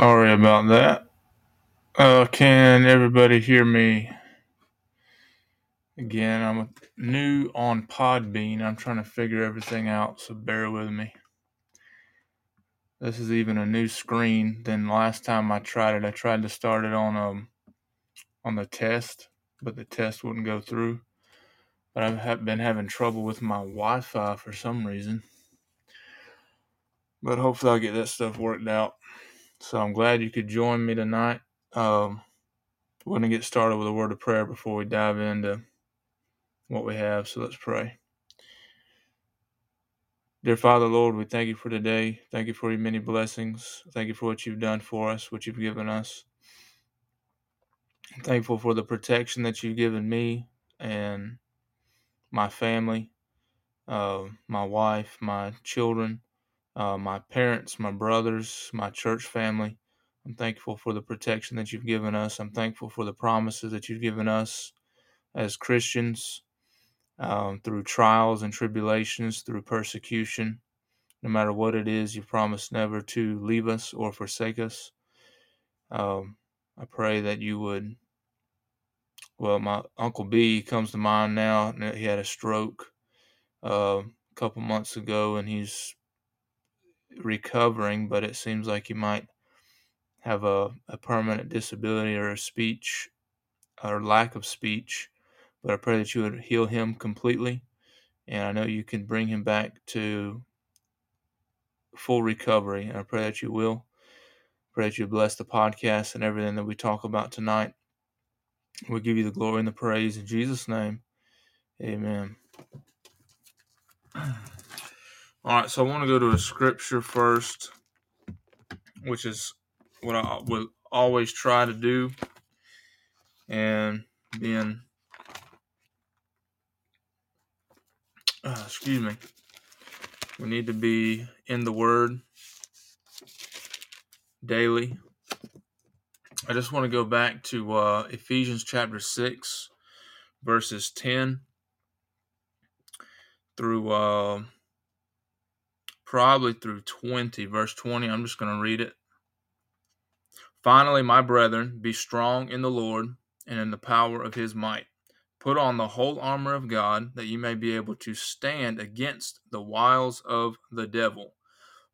Sorry about that. Uh, can everybody hear me? Again, I'm new on Podbean. I'm trying to figure everything out, so bear with me. This is even a new screen than last time I tried it. I tried to start it on um on the test, but the test wouldn't go through. But I've been having trouble with my Wi-Fi for some reason. But hopefully I'll get that stuff worked out. So I'm glad you could join me tonight. Um, we're going to get started with a word of prayer before we dive into what we have. So let's pray. Dear Father, Lord, we thank you for today. Thank you for your many blessings. Thank you for what you've done for us, what you've given us. I'm thankful for the protection that you've given me and my family, uh, my wife, my children uh, my parents, my brothers, my church family. I'm thankful for the protection that you've given us. I'm thankful for the promises that you've given us as Christians um, through trials and tribulations, through persecution. No matter what it is, you promise never to leave us or forsake us. Um, I pray that you would. Well, my Uncle B comes to mind now. He had a stroke uh, a couple months ago, and he's recovering, but it seems like you might have a, a permanent disability or a speech or lack of speech. But I pray that you would heal him completely. And I know you can bring him back to full recovery. And I pray that you will. Pray that you bless the podcast and everything that we talk about tonight. We give you the glory and the praise in Jesus' name. Amen. All right, so I want to go to a scripture first, which is what I will always try to do. And then, uh, excuse me, we need to be in the Word daily. I just want to go back to uh, Ephesians chapter 6, verses 10 through. Uh, probably through 20, verse 20. I'm just going to read it. Finally, my brethren, be strong in the Lord and in the power of his might. Put on the whole armor of God, that you may be able to stand against the wiles of the devil.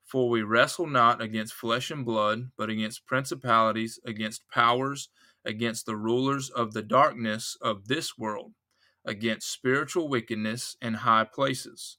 For we wrestle not against flesh and blood, but against principalities, against powers, against the rulers of the darkness of this world, against spiritual wickedness in high places.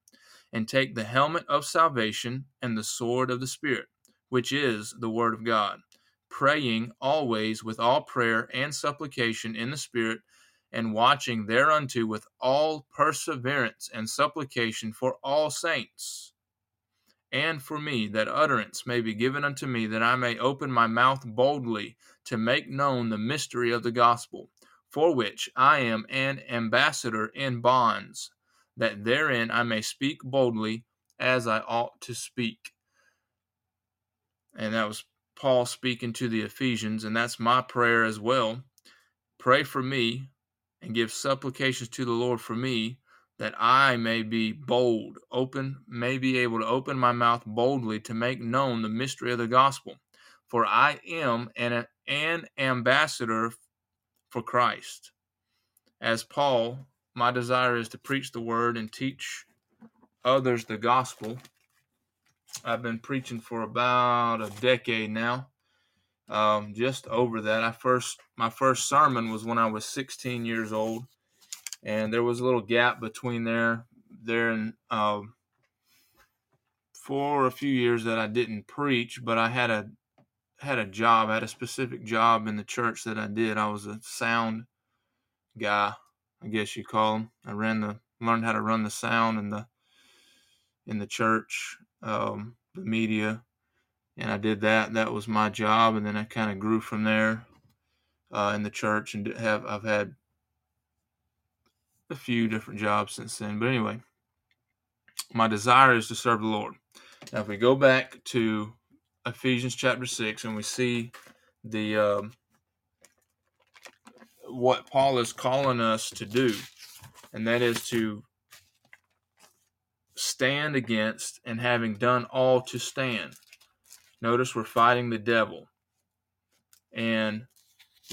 and take the helmet of salvation and the sword of the Spirit, which is the Word of God, praying always with all prayer and supplication in the Spirit, and watching thereunto with all perseverance and supplication for all saints. And for me, that utterance may be given unto me, that I may open my mouth boldly to make known the mystery of the gospel, for which I am an ambassador in bonds that therein I may speak boldly as I ought to speak. And that was Paul speaking to the Ephesians, and that's my prayer as well. Pray for me and give supplications to the Lord for me that I may be bold, open, may be able to open my mouth boldly to make known the mystery of the gospel. For I am an, an ambassador for Christ. As Paul my desire is to preach the word and teach others the gospel. I've been preaching for about a decade now. Um, just over that, I first my first sermon was when I was 16 years old, and there was a little gap between there there and uh, for a few years that I didn't preach, but I had a had a job, I had a specific job in the church that I did. I was a sound guy I guess you call them. I ran the learned how to run the sound in the in the church, um, the media, and I did that. That was my job, and then I kind of grew from there uh, in the church, and have I've had a few different jobs since then. But anyway, my desire is to serve the Lord. Now, if we go back to Ephesians chapter six, and we see the um, what Paul is calling us to do, and that is to stand against and having done all to stand. Notice we're fighting the devil, and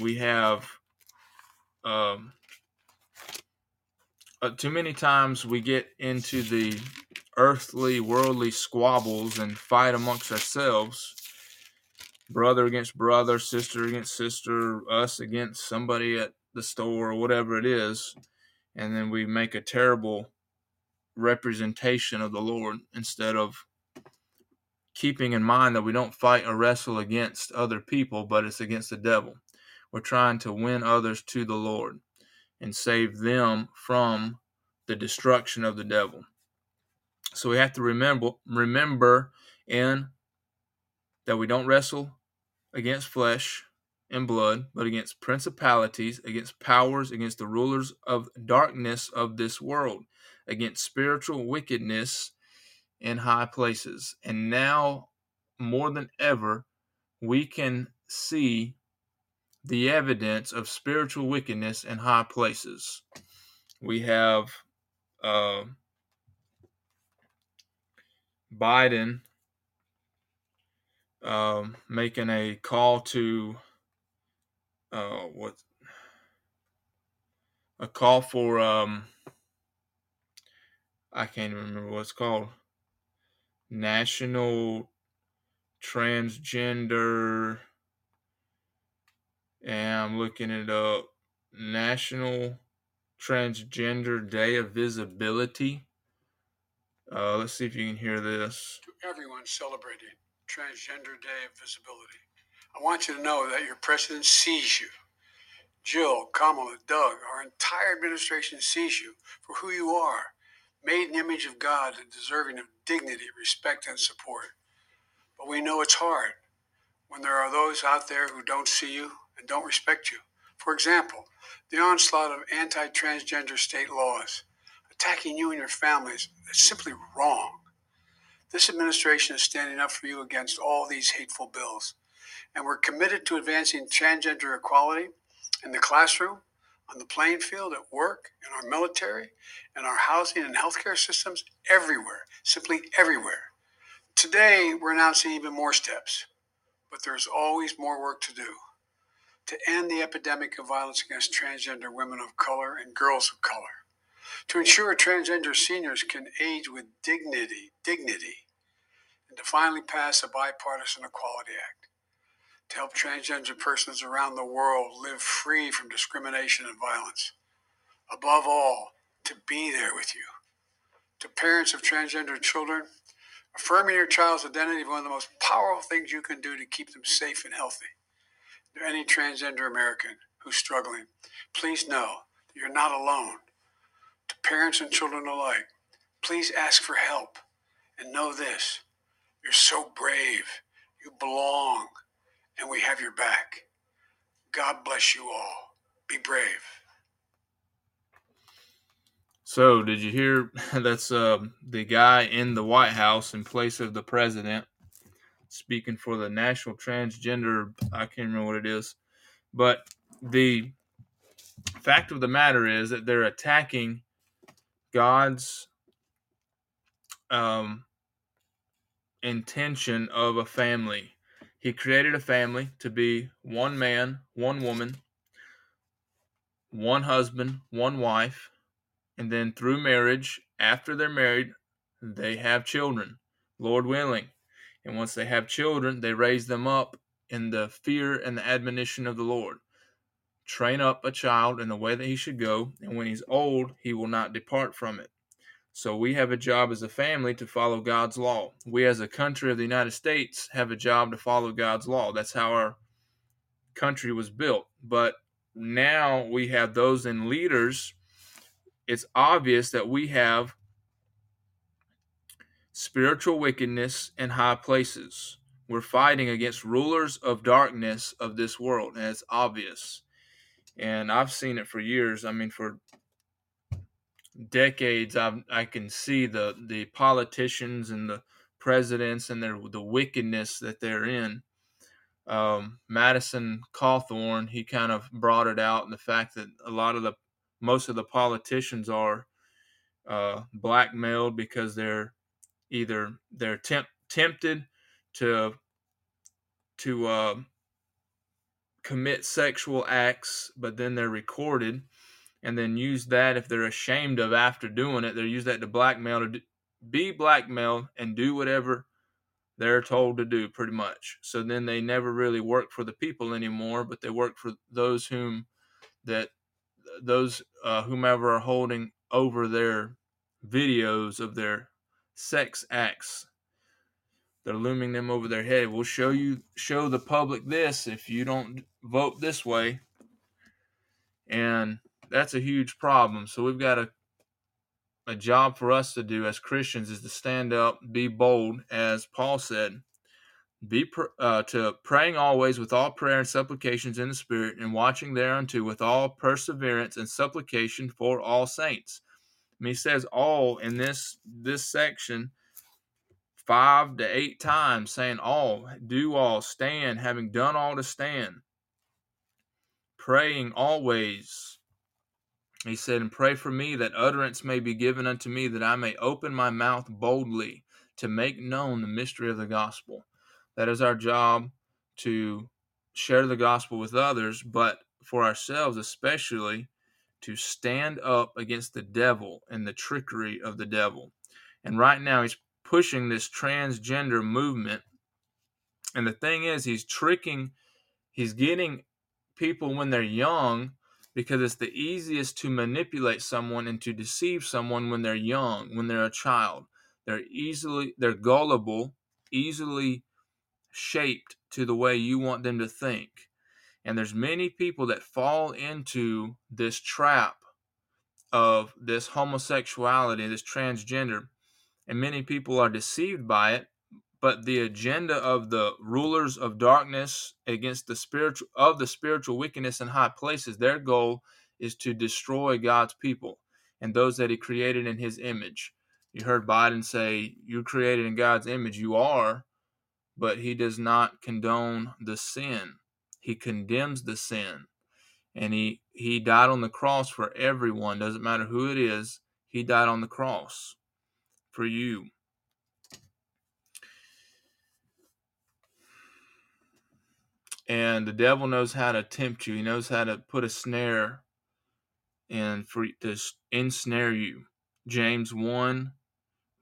we have um, uh, too many times we get into the earthly, worldly squabbles and fight amongst ourselves brother against brother, sister against sister, us against somebody at the store or whatever it is. And then we make a terrible representation of the Lord instead of keeping in mind that we don't fight or wrestle against other people, but it's against the devil. We're trying to win others to the Lord and save them from the destruction of the devil. So we have to remember remember in that we don't wrestle against flesh and blood, but against principalities, against powers, against the rulers of darkness of this world, against spiritual wickedness in high places. And now, more than ever, we can see the evidence of spiritual wickedness in high places. We have uh, Biden um, making a call to uh, what a call for um, I can't even remember what it's called. National Transgender, and I'm looking it up. National Transgender Day of Visibility. Uh, let's see if you can hear this. Everyone celebrating Transgender Day of Visibility, I want you to know that your president sees you. Jill, Kamala, Doug, our entire administration sees you for who you are, made in the image of God and deserving of dignity, respect, and support. But we know it's hard when there are those out there who don't see you and don't respect you. For example, the onslaught of anti transgender state laws attacking you and your families is simply wrong. This administration is standing up for you against all these hateful bills, and we're committed to advancing transgender equality in the classroom, on the playing field, at work, in our military, in our housing and healthcare systems, everywhere, simply everywhere. Today, we're announcing even more steps, but there's always more work to do to end the epidemic of violence against transgender women of color and girls of color, to ensure transgender seniors can age with dignity, dignity, and to finally pass a bipartisan Equality Act to help transgender persons around the world live free from discrimination and violence. Above all, to be there with you. To parents of transgender children, affirming your child's identity is one of the most powerful things you can do to keep them safe and healthy. To any transgender American who's struggling, please know that you're not alone. Parents and children alike, please ask for help and know this you're so brave. You belong and we have your back. God bless you all. Be brave. So, did you hear? That's uh, the guy in the White House in place of the president speaking for the National Transgender. I can't remember what it is, but the fact of the matter is that they're attacking God's um, intention of a family he created a family to be one man, one woman, one husband, one wife, and then through marriage, after they're married, they have children, Lord willing. And once they have children, they raise them up in the fear and the admonition of the Lord. Train up a child in the way that he should go, and when he's old, he will not depart from it. So we have a job as a family to follow God's law. We as a country of the United States have a job to follow God's law. That's how our country was built. But now we have those in leaders. It's obvious that we have spiritual wickedness in high places. we're fighting against rulers of darkness of this world, and it's obvious. And I've seen it for years. I mean, for decades, I I can see the the politicians and the presidents and their the wickedness that they're in. Um, Madison Cawthorn, he kind of brought it out, and the fact that a lot of the most of the politicians are uh, blackmailed because they're either they're temp- tempted to to uh, commit sexual acts, but then they're recorded, and then use that if they're ashamed of after doing it. They use that to blackmail to be blackmailed and do whatever they're told to do, pretty much. So then they never really work for the people anymore, but they work for those whom that those uh, whomever are holding over their videos of their sex acts they're looming them over their head we'll show you show the public this if you don't vote this way. And that's a huge problem. So we've got a a job for us to do as christians is to stand up be bold as paul said be uh, to praying always with all prayer and supplications in the spirit and watching thereunto with all perseverance and supplication for all saints. Mean, he says all in this this section five to eight times, saying all, do all, stand, having done all to stand, praying always. He said, and pray for me that utterance may be given unto me, that I may open my mouth boldly to make known the mystery of the gospel. That is our job to share the gospel with others, but for ourselves especially to stand up against the devil and the trickery of the devil. And right now, he's pushing this transgender movement. And the thing is, he's tricking, he's getting people when they're young because it's the easiest to manipulate someone and to deceive someone when they're young, when they're a child. They're easily, they're gullible, easily shaped to the way you want them to think. And there's many people that fall into this trap of this homosexuality, this transgender, and many people are deceived by it. But the agenda of the rulers of darkness against the spiritual of the spiritual wickedness in high places, their goal is to destroy God's people and those that He created in His image. You heard Biden say, "You're created in God's image. You are," but He does not condone the sin he condemns the sin and he he died on the cross for everyone doesn't matter who it is he died on the cross for you and the devil knows how to tempt you he knows how to put a snare and for to ensnare you james 1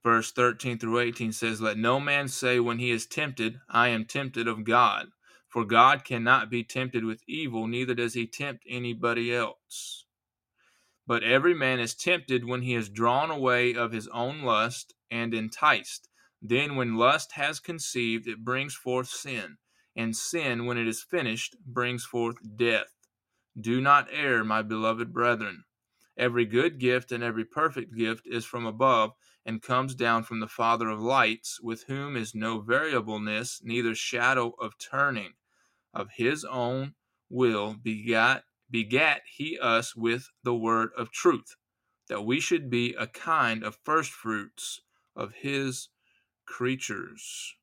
verse 13 through 18 says let no man say when he is tempted i am tempted of god for God cannot be tempted with evil, neither does he tempt anybody else. But every man is tempted when he is drawn away of his own lust and enticed. Then, when lust has conceived, it brings forth sin, and sin, when it is finished, brings forth death. Do not err, my beloved brethren. Every good gift and every perfect gift is from above and comes down from the Father of lights, with whom is no variableness, neither shadow of turning of his own will begat begat he us with the word of truth, that we should be a kind of first fruits of his creatures.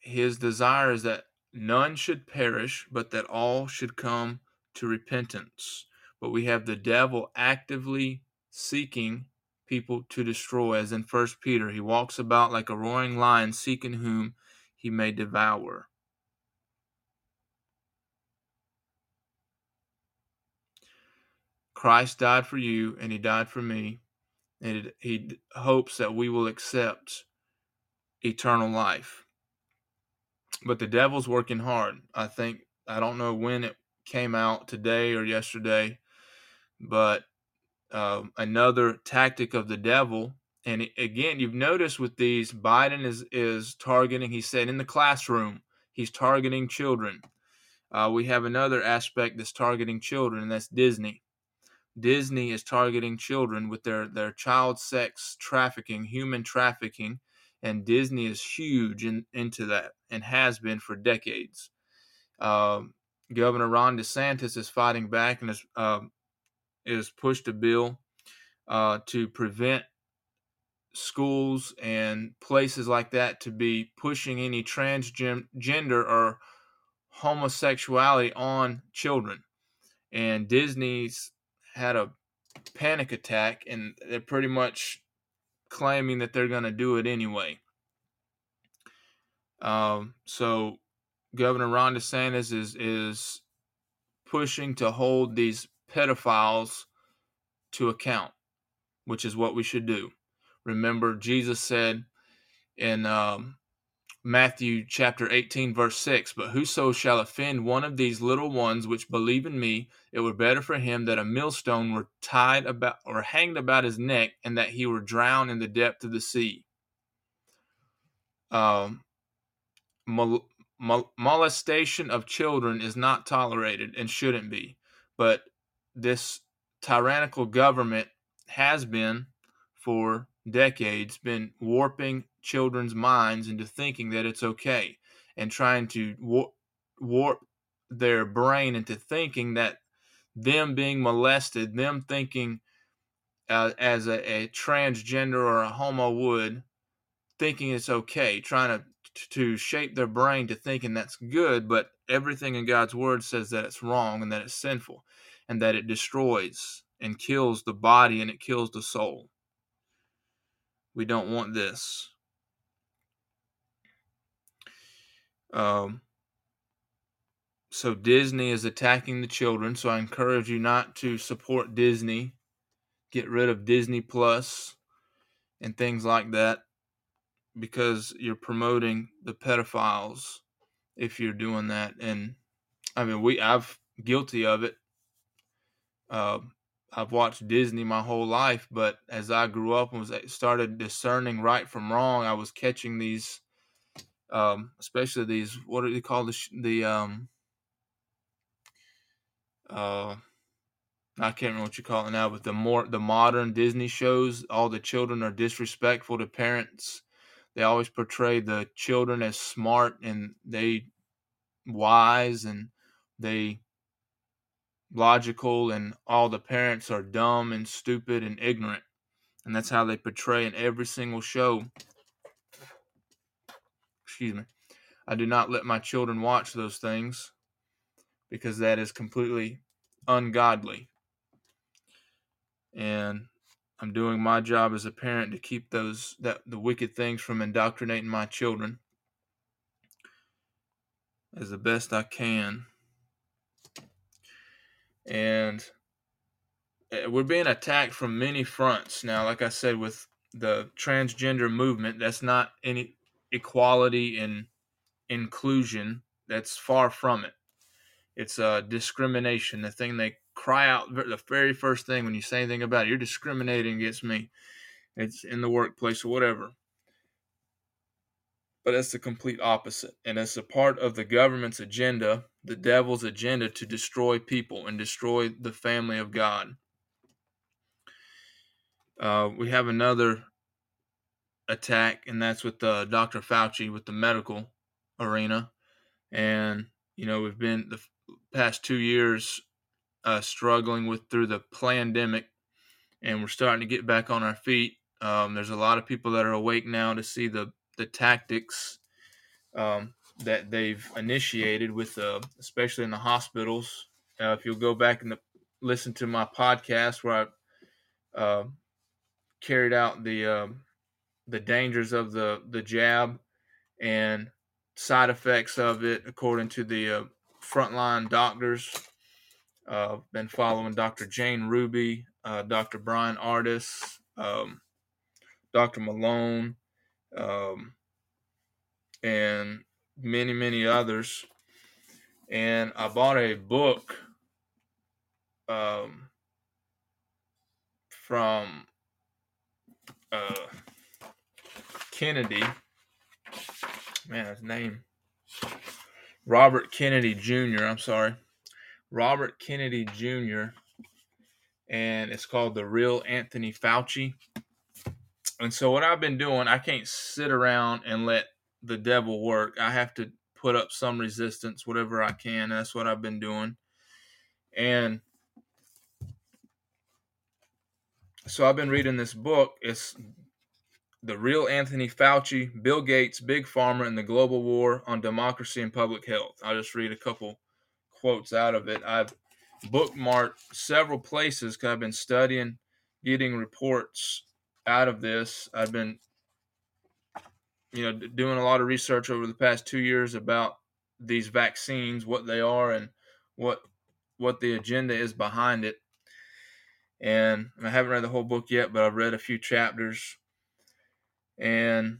His desire is that none should perish, but that all should come to repentance. But we have the devil actively seeking people to destroy, as in First Peter. He walks about like a roaring lion, seeking whom he may devour. Christ died for you and he died for me, and he hopes that we will accept eternal life. But the devil's working hard. I think, I don't know when it came out today or yesterday, but uh, another tactic of the devil and again, you've noticed with these, Biden is is targeting. He said in the classroom, he's targeting children. Uh, we have another aspect that's targeting children, and that's Disney. Disney is targeting children with their their child sex trafficking, human trafficking, and Disney is huge in, into that and has been for decades. Um, Governor Ron DeSantis is fighting back and has uh, is pushed a bill uh, to prevent schools and places like that to be pushing any transgender or homosexuality on children. And Disney's had a panic attack, and they're pretty much claiming that they're going to do it anyway. Um, so Governor Ron DeSantis is is pushing to hold these pedophiles to account, which is what we should do. Remember, Jesus said in um, Matthew chapter 18, verse 6 But whoso shall offend one of these little ones which believe in me, it were better for him that a millstone were tied about or hanged about his neck, and that he were drowned in the depth of the sea. Um, mol- mol- molestation of children is not tolerated and shouldn't be, but this tyrannical government has been for decades been warping children's minds into thinking that it's okay and trying to warp, warp their brain into thinking that them being molested, them thinking uh, as a, a, transgender or a homo would, thinking it's okay, trying to to shape their brain to thinking that's good, but everything in God's word says that it's wrong and that it's sinful and that it destroys and kills the body and it kills the soul. We don't want this. Um, so Disney is attacking the children. So I encourage you not to support Disney. Get rid of Disney Plus and things like that because you're promoting the pedophiles if you're doing that. And I mean, we I've guilty of it. Uh, I've watched Disney my whole life, but as I grew up and was started discerning right from wrong, I was catching these, um, especially these what do they call the the um, uh, I can't remember what you call it now, but the more the modern Disney shows, all the children are disrespectful to parents. They always portray the children as smart and they wise and they logical and all the parents are dumb and stupid and ignorant. And that's how they portray in every single show. Excuse me. I do not let my children watch those things because that is completely ungodly. And I'm doing my job as a parent to keep those that the wicked things from indoctrinating my children as the best I can and eh, we're being attacked from many fronts now. Like I said, with the transgender movement, that's not any equality and inclusion. That's far from it. It's uh, discrimination. The thing they cry out, the very first thing when you say anything about it, you're discriminating against me. It's in the workplace or whatever. But that's the complete opposite. And it's a part of the government's agenda the devil's agenda to destroy people and destroy the family of God. Uh, we have another attack, and that's with uh, Dr. Fauci with the medical arena. And, you know, we've been the past two years uh, struggling with through the pandemic, and we're starting to get back on our feet. Um, there's a lot of people that are awake now to see the, the tactics um, that they've initiated with, uh, especially in the hospitals. Uh, if you'll go back and listen to my podcast where I uh, carried out the um, the dangers of the the jab and side effects of it, according to the uh, frontline doctors. Uh, been following Dr. Jane Ruby, uh, Dr. Bryan Ardis, um, Dr. Malone, um, and many, many others. And I bought a book um, from uh, Kennedy. Man, his name. Robert Kennedy Jr. I'm sorry. Robert Kennedy Jr. And it's called The Real Anthony Fauci. And so what I've been doing, I can't sit around and let the devil work. I have to put up some resistance, whatever I can. That's what I've been doing. And so I've been reading this book. It's The Real Anthony Fauci, Bill Gates, Big Pharma, and the Global War on Democracy and Public Health. I'll just read a couple quotes out of it. I've bookmarked several places because I've been studying, getting reports out of this. I've been, you know, doing a lot of research over the past two years about these vaccines, what they are, and what what the agenda is behind it. And I haven't read the whole book yet, but I've read a few chapters. And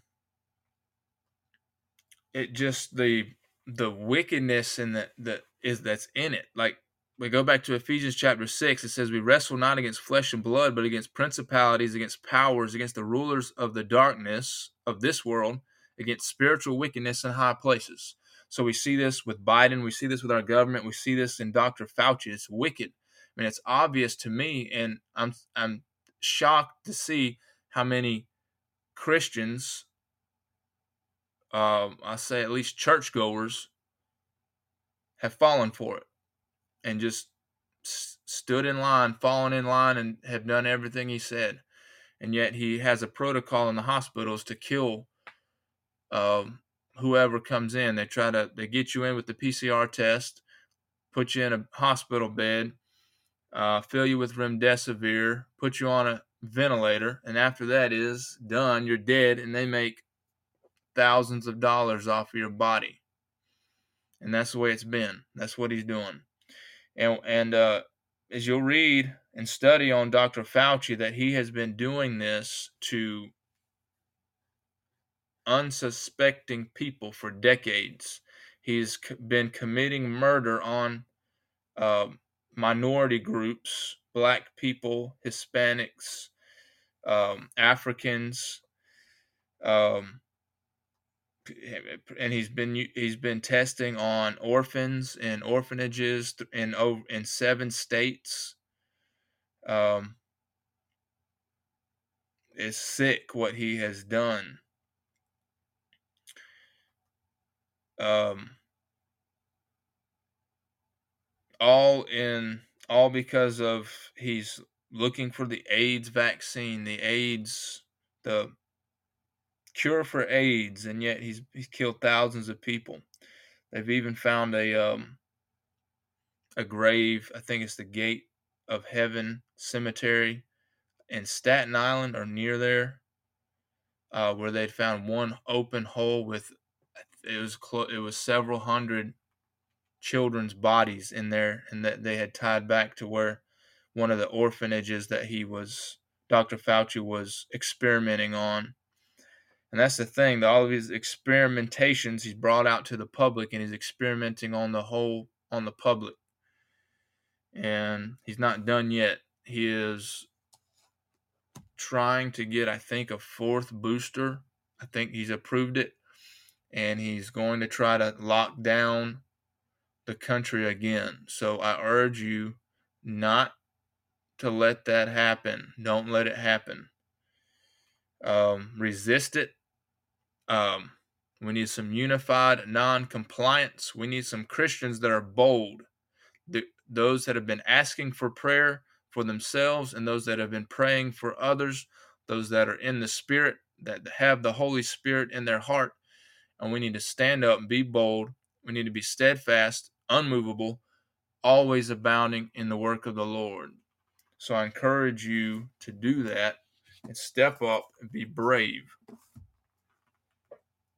it just the the wickedness and that that is that's in it. Like we go back to Ephesians chapter 6, it says, We wrestle not against flesh and blood, but against principalities, against powers, against the rulers of the darkness of this world, against spiritual wickedness in high places. So we see this with Biden, we see this with our government, we see this in Dr. Fauci. It's wicked. I mean, it's obvious to me, and I'm I'm shocked to see how many Christians, uh, I say at least churchgoers, have fallen for it and just stood in line, fallen in line, and have done everything he said. And yet he has a protocol in the hospitals to kill um, whoever comes in. They try to they get you in with the PCR test, put you in a hospital bed, uh, fill you with remdesivir, put you on a ventilator, and after that is done, you're dead, and they make thousands of dollars off of your body. And that's the way it's been. That's what he's doing and and uh, as you'll read and study on Dr. Fauci, that he has been doing this to unsuspecting people for decades. He's been committing murder on uh, minority groups, black people, Hispanics, um, Africans, um, and he's been he's been testing on orphans and orphanages in over in seven states. Um, it's sick what he has done. Um, all in all because of he's looking for the AIDS vaccine, the AIDS, the cure for AIDS, and yet he's he's killed thousands of people. They've even found a um, a grave. I think it's the Gate of Heaven Cemetery in Staten Island or near there, uh, where they'd found one open hole with it was clo- it was several hundred children's bodies in there, and that they had tied back to where one of the orphanages that he was Dr. Fauci was experimenting on and that's the thing, that all of his experimentations he's brought out to the public and he's experimenting on the whole on the public. And he's not done yet. He is trying to get, I think, a fourth booster. I think he's approved it. And he's going to try to lock down the country again. So I urge you not to let that happen. Don't let it happen. Um, resist it um, we need some unified non-compliance. We need some Christians that are bold, the, those that have been asking for prayer for themselves and those that have been praying for others, those that are in the Spirit, that have the Holy Spirit in their heart. And we need to stand up and be bold. We need to be steadfast, unmovable, always abounding in the work of the Lord. So I encourage you to do that and step up and be brave.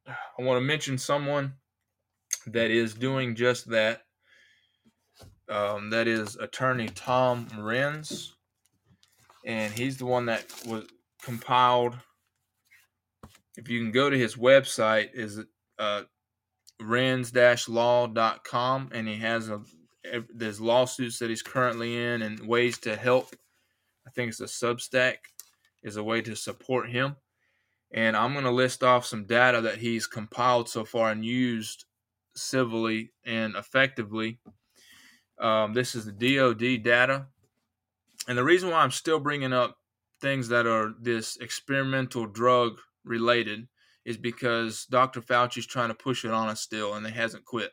I want to mention someone that is doing just that. Um, that is attorney Tom Renz, and he's the one that was compiled. If you can go to his website, is uh, renz-law.com, and he has a there's lawsuits that he's currently in and ways to help. I think it's a Substack is a way to support him. And I'm going to list off some data that he's compiled so far and used civilly and effectively. Um, this is the DoD data. And the reason why I'm still bringing up things that are this experimental drug related is because Dr. Fauci's trying to push it on us still, and he hasn't quit.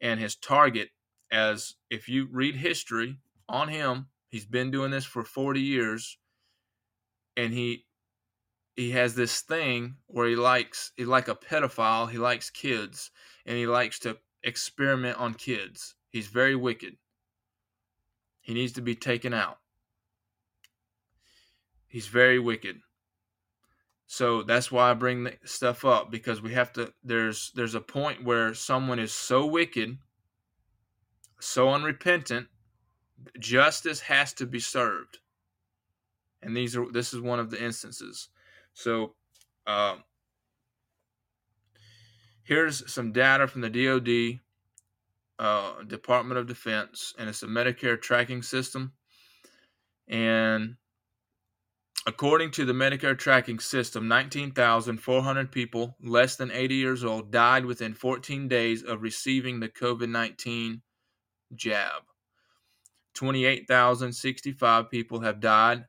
And his target, as if you read history on him, he's been doing this for 40 years, and he he has this thing where he likes he like a pedophile. He likes kids, and he likes to experiment on kids. He's very wicked. He needs to be taken out. He's very wicked. So that's why I bring the stuff up because we have to there's there's a point where someone is so wicked, so unrepentant, justice has to be served. And these are this is one of the instances. So uh, here's some data from the DoD, uh, Department of Defense, and it's a Medicare tracking system. And according to the Medicare tracking system, 19,400 people less than 80 years old died within 14 days of receiving the COVID 19 jab. 28,065 people have died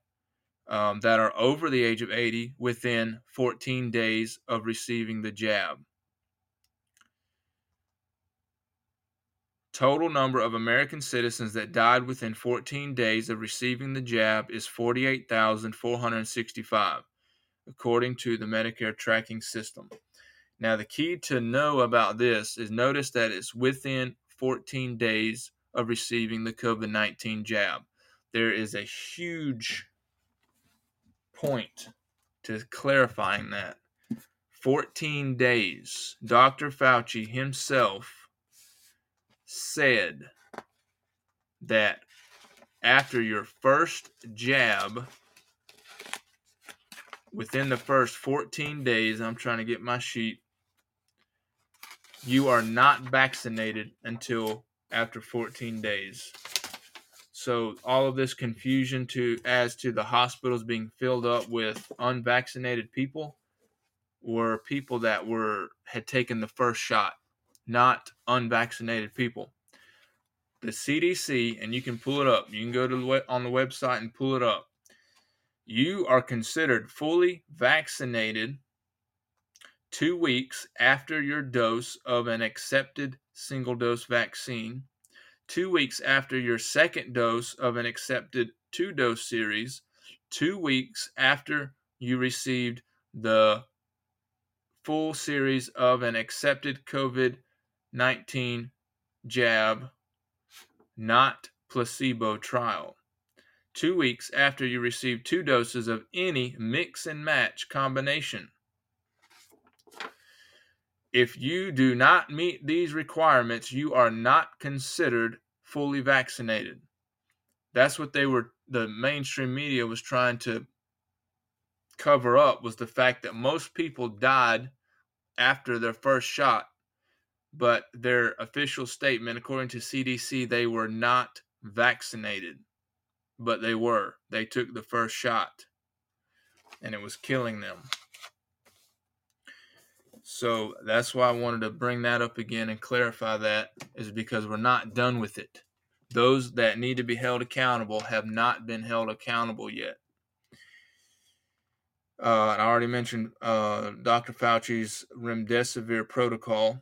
um, that are over the age of 80 within 14 days of receiving the jab. Total number of American citizens that died within 14 days of receiving the jab is 48,465, according to the Medicare tracking system. Now, the key to know about this is notice that it's within 14 days of receiving the COVID 19 jab. There is a huge point to clarifying that. 14 days. Dr. Fauci himself said that after your first jab, within the first 14 days, I'm trying to get my sheet, you are not vaccinated until after 14 days. So all of this confusion to as to the hospitals being filled up with unvaccinated people were people that were had taken the first shot not unvaccinated people. The CDC, and you can pull it up. You can go to the on the website and pull it up. You are considered fully vaccinated two weeks after your dose of an accepted single dose vaccine, two weeks after your second dose of an accepted two dose series, two weeks after you received the full series of an accepted COVID 19 jab, not placebo trial. Two weeks after you receive two doses of any mix and match combination. If you do not meet these requirements, you are not considered fully vaccinated. That's what they were, the mainstream media was trying to cover up was the fact that most people died after their first shot but their official statement, according to CDC, they were not vaccinated, but they were. They took the first shot, and it was killing them. So that's why I wanted to bring that up again and clarify that, is because we're not done with it. Those that need to be held accountable have not been held accountable yet. Uh, I already mentioned uh, Dr. Fauci's remdesivir protocol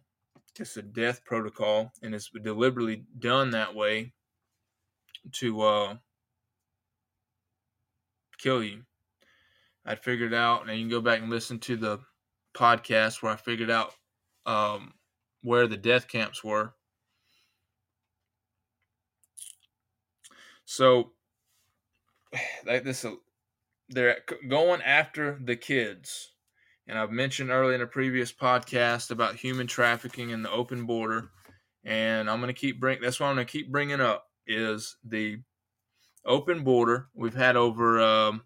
it's a death protocol, and it's deliberately done that way to uh, kill you. I figured it out, and you can go back and listen to the podcast where I figured out um, where the death camps were. So, like this, they're going after the kids and I've mentioned earlier in a previous podcast about human trafficking and the open border. And I'm going to keep bring. That's what I'm going to keep bringing up is the open border. We've had over um,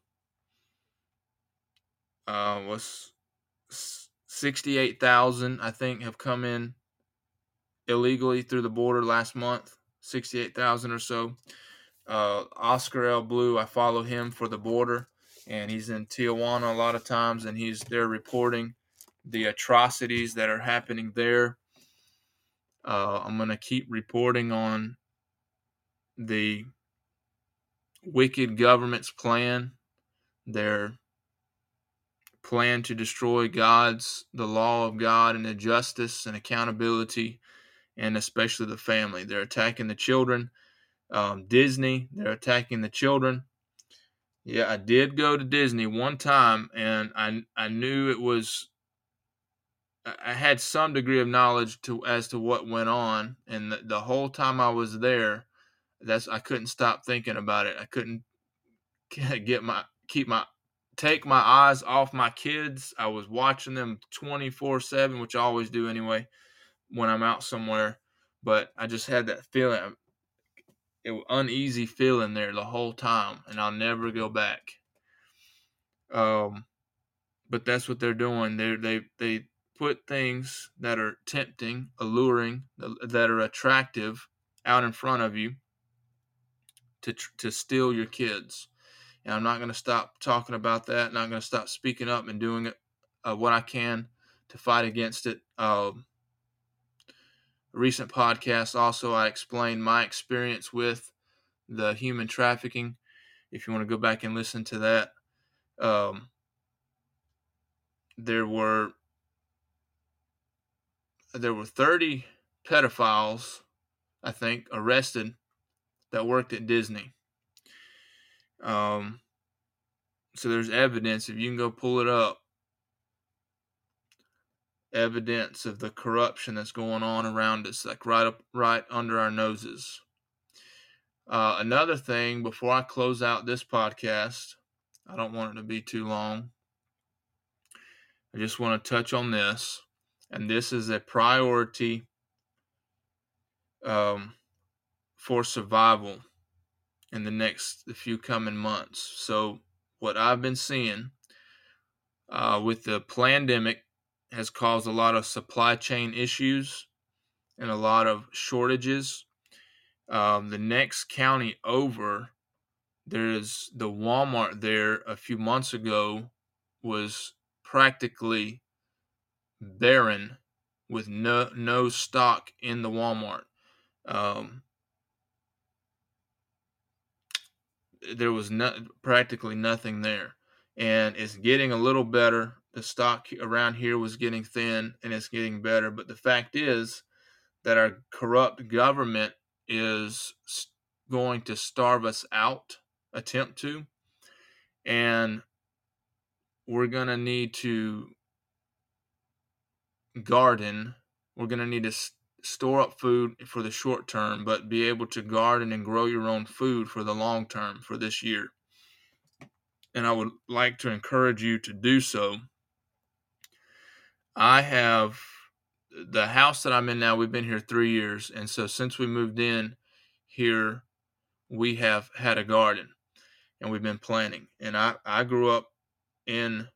uh, was sixty eight thousand, I think, have come in illegally through the border last month. Sixty eight thousand or so. Uh, Oscar El Blue, I follow him for the border and he's in Tijuana a lot of times, and he's there reporting the atrocities that are happening there. Uh, I'm going to keep reporting on the wicked government's plan their plan to destroy God's the law of God and the justice and accountability, and especially the family. They're attacking the children. Um, Disney, they're attacking the children. Yeah, I did go to Disney one time, and I I knew it was. I had some degree of knowledge to as to what went on, and the, the whole time I was there, that's I couldn't stop thinking about it. I couldn't get my keep my take my eyes off my kids. I was watching them 24 7, which I always do anyway when I'm out somewhere. But I just had that feeling, it uneasy feeling there the whole time, and I'll never go back. Um, but that's what they're doing. They they they put things that are tempting, alluring, that are attractive out in front of you to to steal your kids. And I'm not going to stop talking about that. Not going to stop speaking up and doing it uh, what I can to fight against it. Um, recent podcast also I explained my experience with the human trafficking. If you want to go back and listen to that, um, there were there were 30 pedophiles, I think, arrested that worked at Disney. Um, so there's evidence if you can go pull it up. Evidence of the corruption that's going on around us, like right up, right under our noses. Uh, another thing, before I close out this podcast, I don't want it to be too long. I just want to touch on this, and this is a priority um, for survival in the next few coming months. So, what I've been seeing uh, with the pandemic has caused a lot of supply chain issues and a lot of shortages. Um, the next county over, there's the Walmart there a few months ago was practically barren with no no stock in the Walmart. Um, there was no, practically nothing there. And it's getting a little better. The stock around here was getting thin and it's getting better. But the fact is that our corrupt government is going to starve us out, attempt to. And we're going to need to garden. We're going to need to store up food for the short term, but be able to garden and grow your own food for the long term for this year. And I would like to encourage you to do so. I have the house that I'm in now, we've been here three years. And so since we moved in here, we have had a garden and we've been planting. And I, I grew up in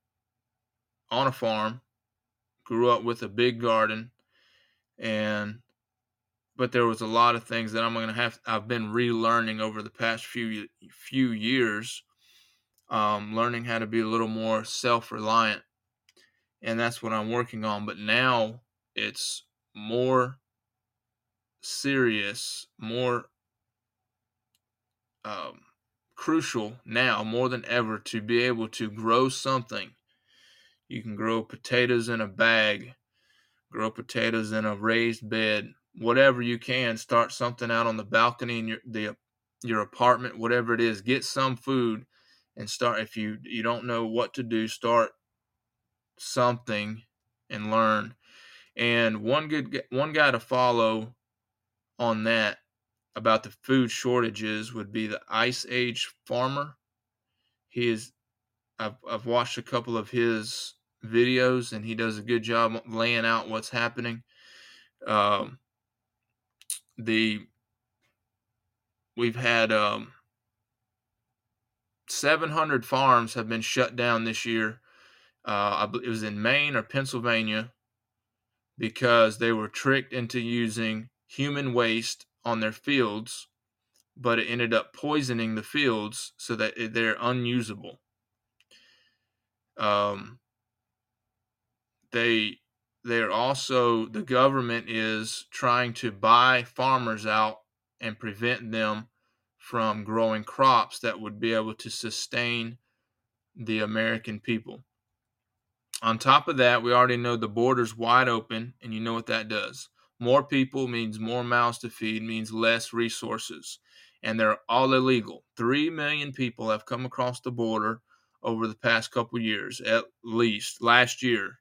on a farm, grew up with a big garden and but there was a lot of things that I'm going to have I've been relearning over the past few few years um, learning how to be a little more self-reliant and that's what I'm working on but now it's more serious more um, crucial now more than ever to be able to grow something. You can grow potatoes in a bag grow potatoes in a raised bed, whatever you can. Start something out on the balcony in your the your apartment, whatever it is. Get some food and start. If you you don't know what to do, start something and learn. And one good one guy to follow on that about the food shortages would be the Ice Age farmer. He is I've I've watched a couple of his videos, and he does a good job laying out what's happening. Um, the we've had um, 700 farms have been shut down this year. Uh, it was in Maine or Pennsylvania because they were tricked into using human waste on their fields, but it ended up poisoning the fields so that they're unusable. Um, they they're also the government is trying to buy farmers out and prevent them from growing crops that would be able to sustain the American people. On top of that, we already know the border's wide open, and you know what that does. More people means more mouths to feed, means less resources. And they're all illegal. Three million people have come across the border over the past couple years, at least. Last year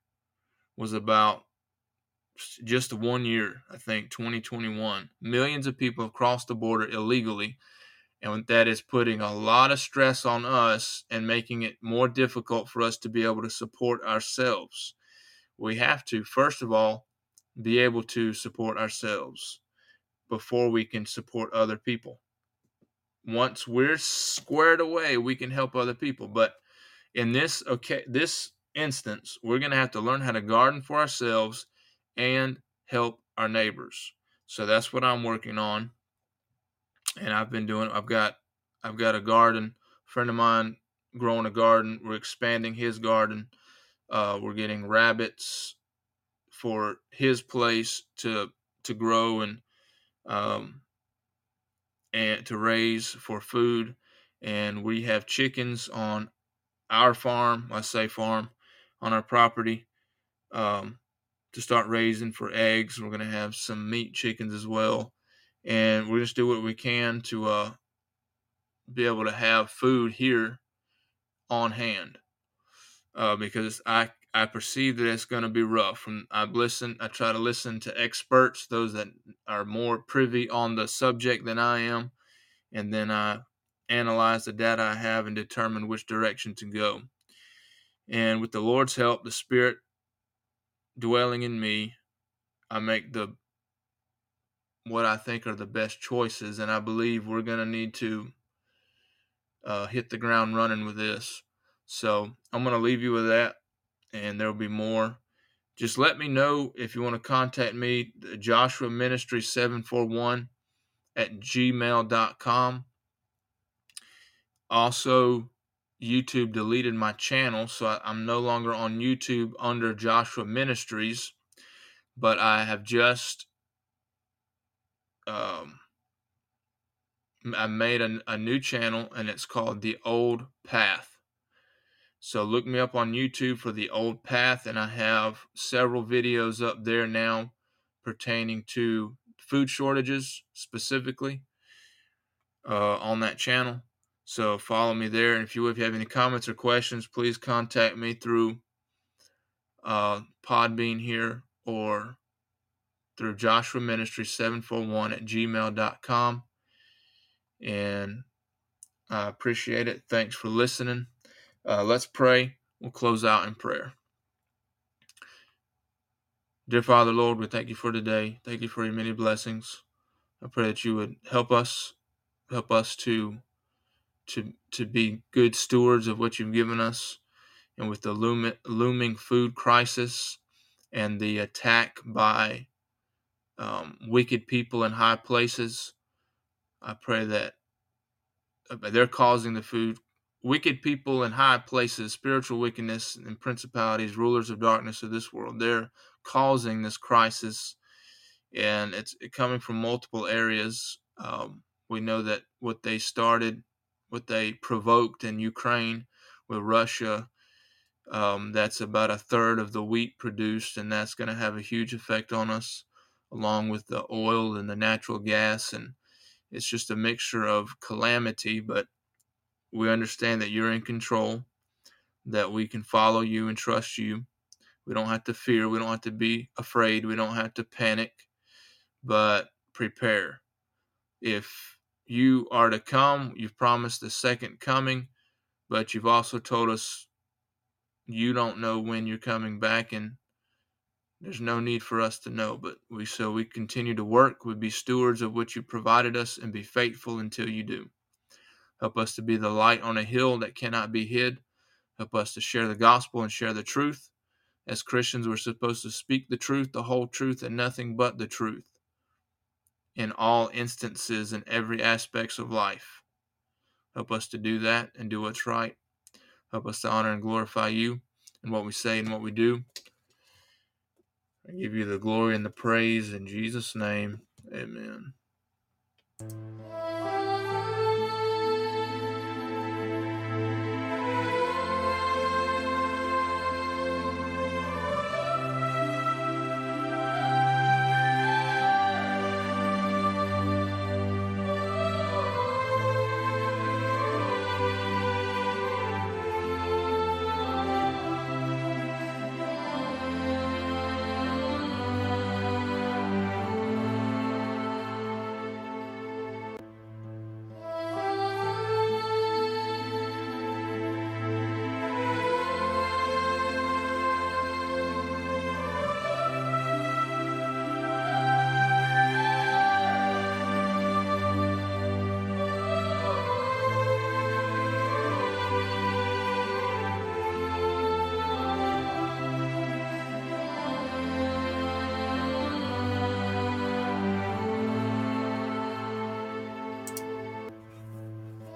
was about just one year, I think, 2021. Millions of people have crossed the border illegally, and that is putting a lot of stress on us and making it more difficult for us to be able to support ourselves. We have to, first of all, be able to support ourselves before we can support other people. Once we're squared away, we can help other people. But in this okay this instance, we're going to have to learn how to garden for ourselves and help our neighbors. So that's what I'm working on. And I've been doing I've got I've got a garden. Friend of mine growing a garden. We're expanding his garden. Uh, we're getting rabbits for his place to to grow and um, and to raise for food. And we have chickens on our farm. I say farm on our property um, to start raising for eggs. We're going to have some meat chickens as well, and we're just do what we can to uh, be able to have food here on hand uh, because I I perceive that it's going to be rough. And I listen, I try to listen to experts, those that are more privy on the subject than I am, and then I analyze the data I have and determine which direction to go. And with the Lord's help, the Spirit dwelling in me, I make the what I think are the best choices, and I believe we're going to need to uh, hit the ground running with this. So I'm going to leave you with that and there'll be more. Just let me know if you want to contact me, Joshua Ministry 741 at gmail.com. Also, YouTube deleted my channel, so I'm no longer on YouTube under Joshua Ministries, but I have just um, I made a, a new channel and it's called The Old Path. So look me up on YouTube for the old path, and I have several videos up there now pertaining to food shortages specifically uh, on that channel. So follow me there, and if you if you have any comments or questions, please contact me through uh, Podbean here or through Joshua Ministry 741 at gmail.com. And I appreciate it. Thanks for listening. Uh, let's pray. We'll close out in prayer. Dear Father, Lord, we thank you for today. Thank you for your many blessings. I pray that you would help us, help us to to to be good stewards of what you've given us, and with the looming, looming food crisis and the attack by um, wicked people in high places, I pray that uh, they're causing the food wicked people in high places, spiritual wickedness and principalities, rulers of darkness of this world. They're causing this crisis, and it's coming from multiple areas. Um, we know that what they started, what they provoked in Ukraine with Russia, um, that's about a third of the wheat produced, and that's going to have a huge effect on us, along with the oil and the natural gas. And it's just a mixture of calamity, but we understand that you're in control, that we can follow you and trust you. We don't have to fear. We don't have to be afraid. We don't have to panic, but prepare. If you are to come, you've promised the second coming, but you've also told us you don't know when you're coming back and there's no need for us to know but we so we continue to work we be stewards of what you provided us and be faithful until you do Help us to be the light on a hill that cannot be hid. Help us to share the gospel and share the truth. As Christians, we're supposed to speak the truth, the whole truth, and nothing but the truth in all instances and every aspects of life. Help us to do that and do what's right. Help us to honor and glorify you in what we say and what we do. I give you the glory and the praise in Jesus' name. Amen.